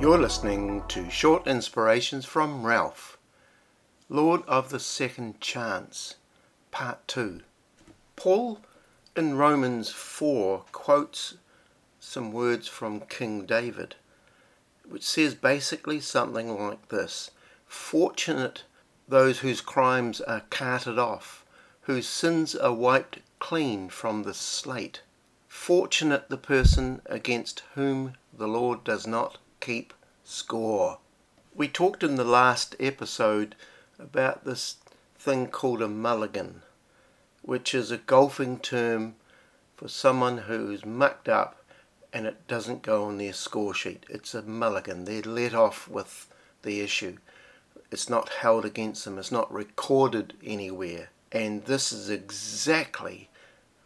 You're listening to Short Inspirations from Ralph, Lord of the Second Chance, Part 2. Paul in Romans 4 quotes some words from King David, which says basically something like this Fortunate those whose crimes are carted off, whose sins are wiped clean from the slate. Fortunate the person against whom the Lord does not keep score. We talked in the last episode about this thing called a mulligan, which is a golfing term for someone who's mucked up and it doesn't go on their score sheet. It's a mulligan. They're let off with the issue. It's not held against them, it's not recorded anywhere. And this is exactly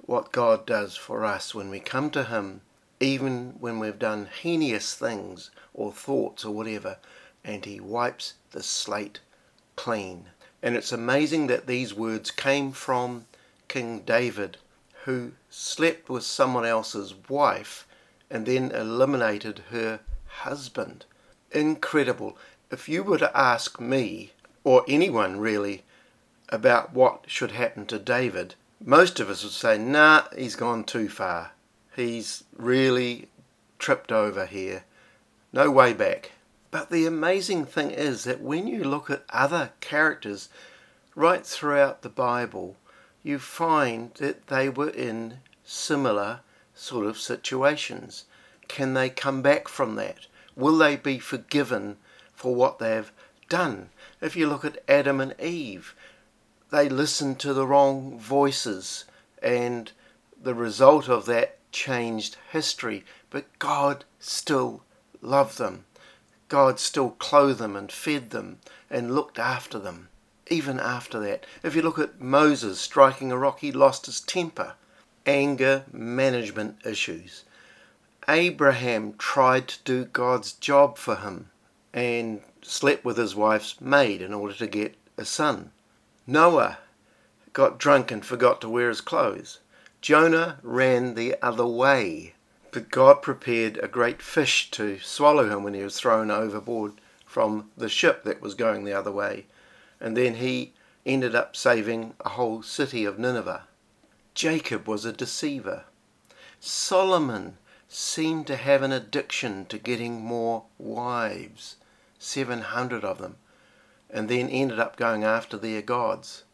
what God does for us when we come to Him even when we've done heinous things or thoughts or whatever, and he wipes the slate clean. And it's amazing that these words came from King David, who slept with someone else's wife and then eliminated her husband. Incredible. If you were to ask me, or anyone really, about what should happen to David, most of us would say, nah, he's gone too far. He's really tripped over here. No way back. But the amazing thing is that when you look at other characters right throughout the Bible, you find that they were in similar sort of situations. Can they come back from that? Will they be forgiven for what they've done? If you look at Adam and Eve, they listened to the wrong voices, and the result of that changed history, but God still loved them. God still clothed them and fed them and looked after them, even after that. If you look at Moses striking a rock, he lost his temper. Anger management issues. Abraham tried to do God's job for him and slept with his wife's maid in order to get a son. Noah got drunk and forgot to wear his clothes. Jonah ran the other way, but God prepared a great fish to swallow him when he was thrown overboard from the ship that was going the other way, and then he ended up saving a whole city of Nineveh. Jacob was a deceiver. Solomon seemed to have an addiction to getting more wives, 700 of them, and then ended up going after their gods.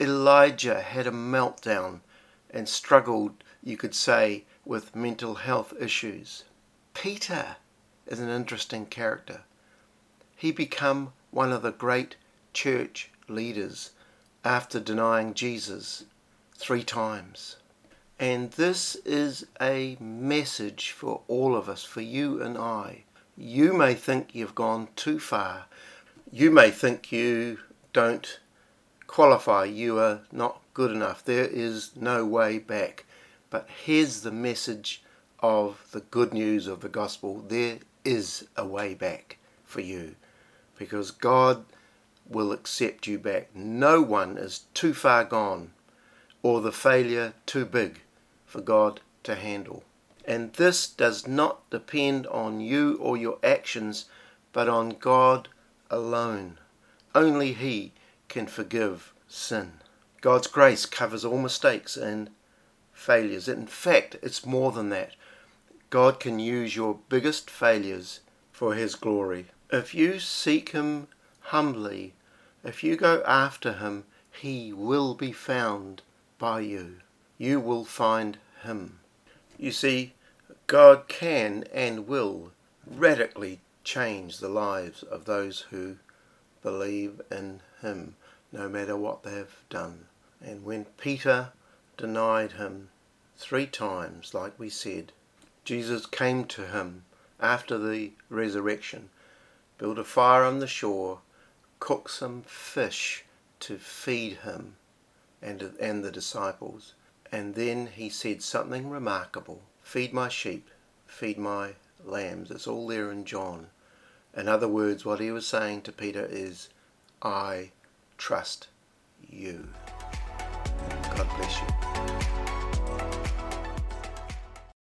Elijah had a meltdown and struggled, you could say, with mental health issues. Peter is an interesting character. He became one of the great church leaders after denying Jesus three times. And this is a message for all of us, for you and I. You may think you've gone too far. You may think you don't qualify, you are not good enough. There is no way back. But here's the message of the good news of the gospel there is a way back for you because God will accept you back. No one is too far gone or the failure too big for God to handle. And this does not depend on you or your actions, but on God alone. Only He can forgive sin. God's grace covers all mistakes and failures. In fact, it's more than that. God can use your biggest failures for His glory. If you seek Him humbly, if you go after Him, He will be found by you. You will find Him. You see, God can and will radically change the lives of those who believe in Him, no matter what they've done. And when Peter denied him three times, like we said, Jesus came to him after the resurrection, built a fire on the shore, cooked some fish to feed him and, and the disciples. And then he said something remarkable Feed my sheep, feed my lambs. It's all there in John. In other words, what he was saying to Peter is, I trust you. God bless you.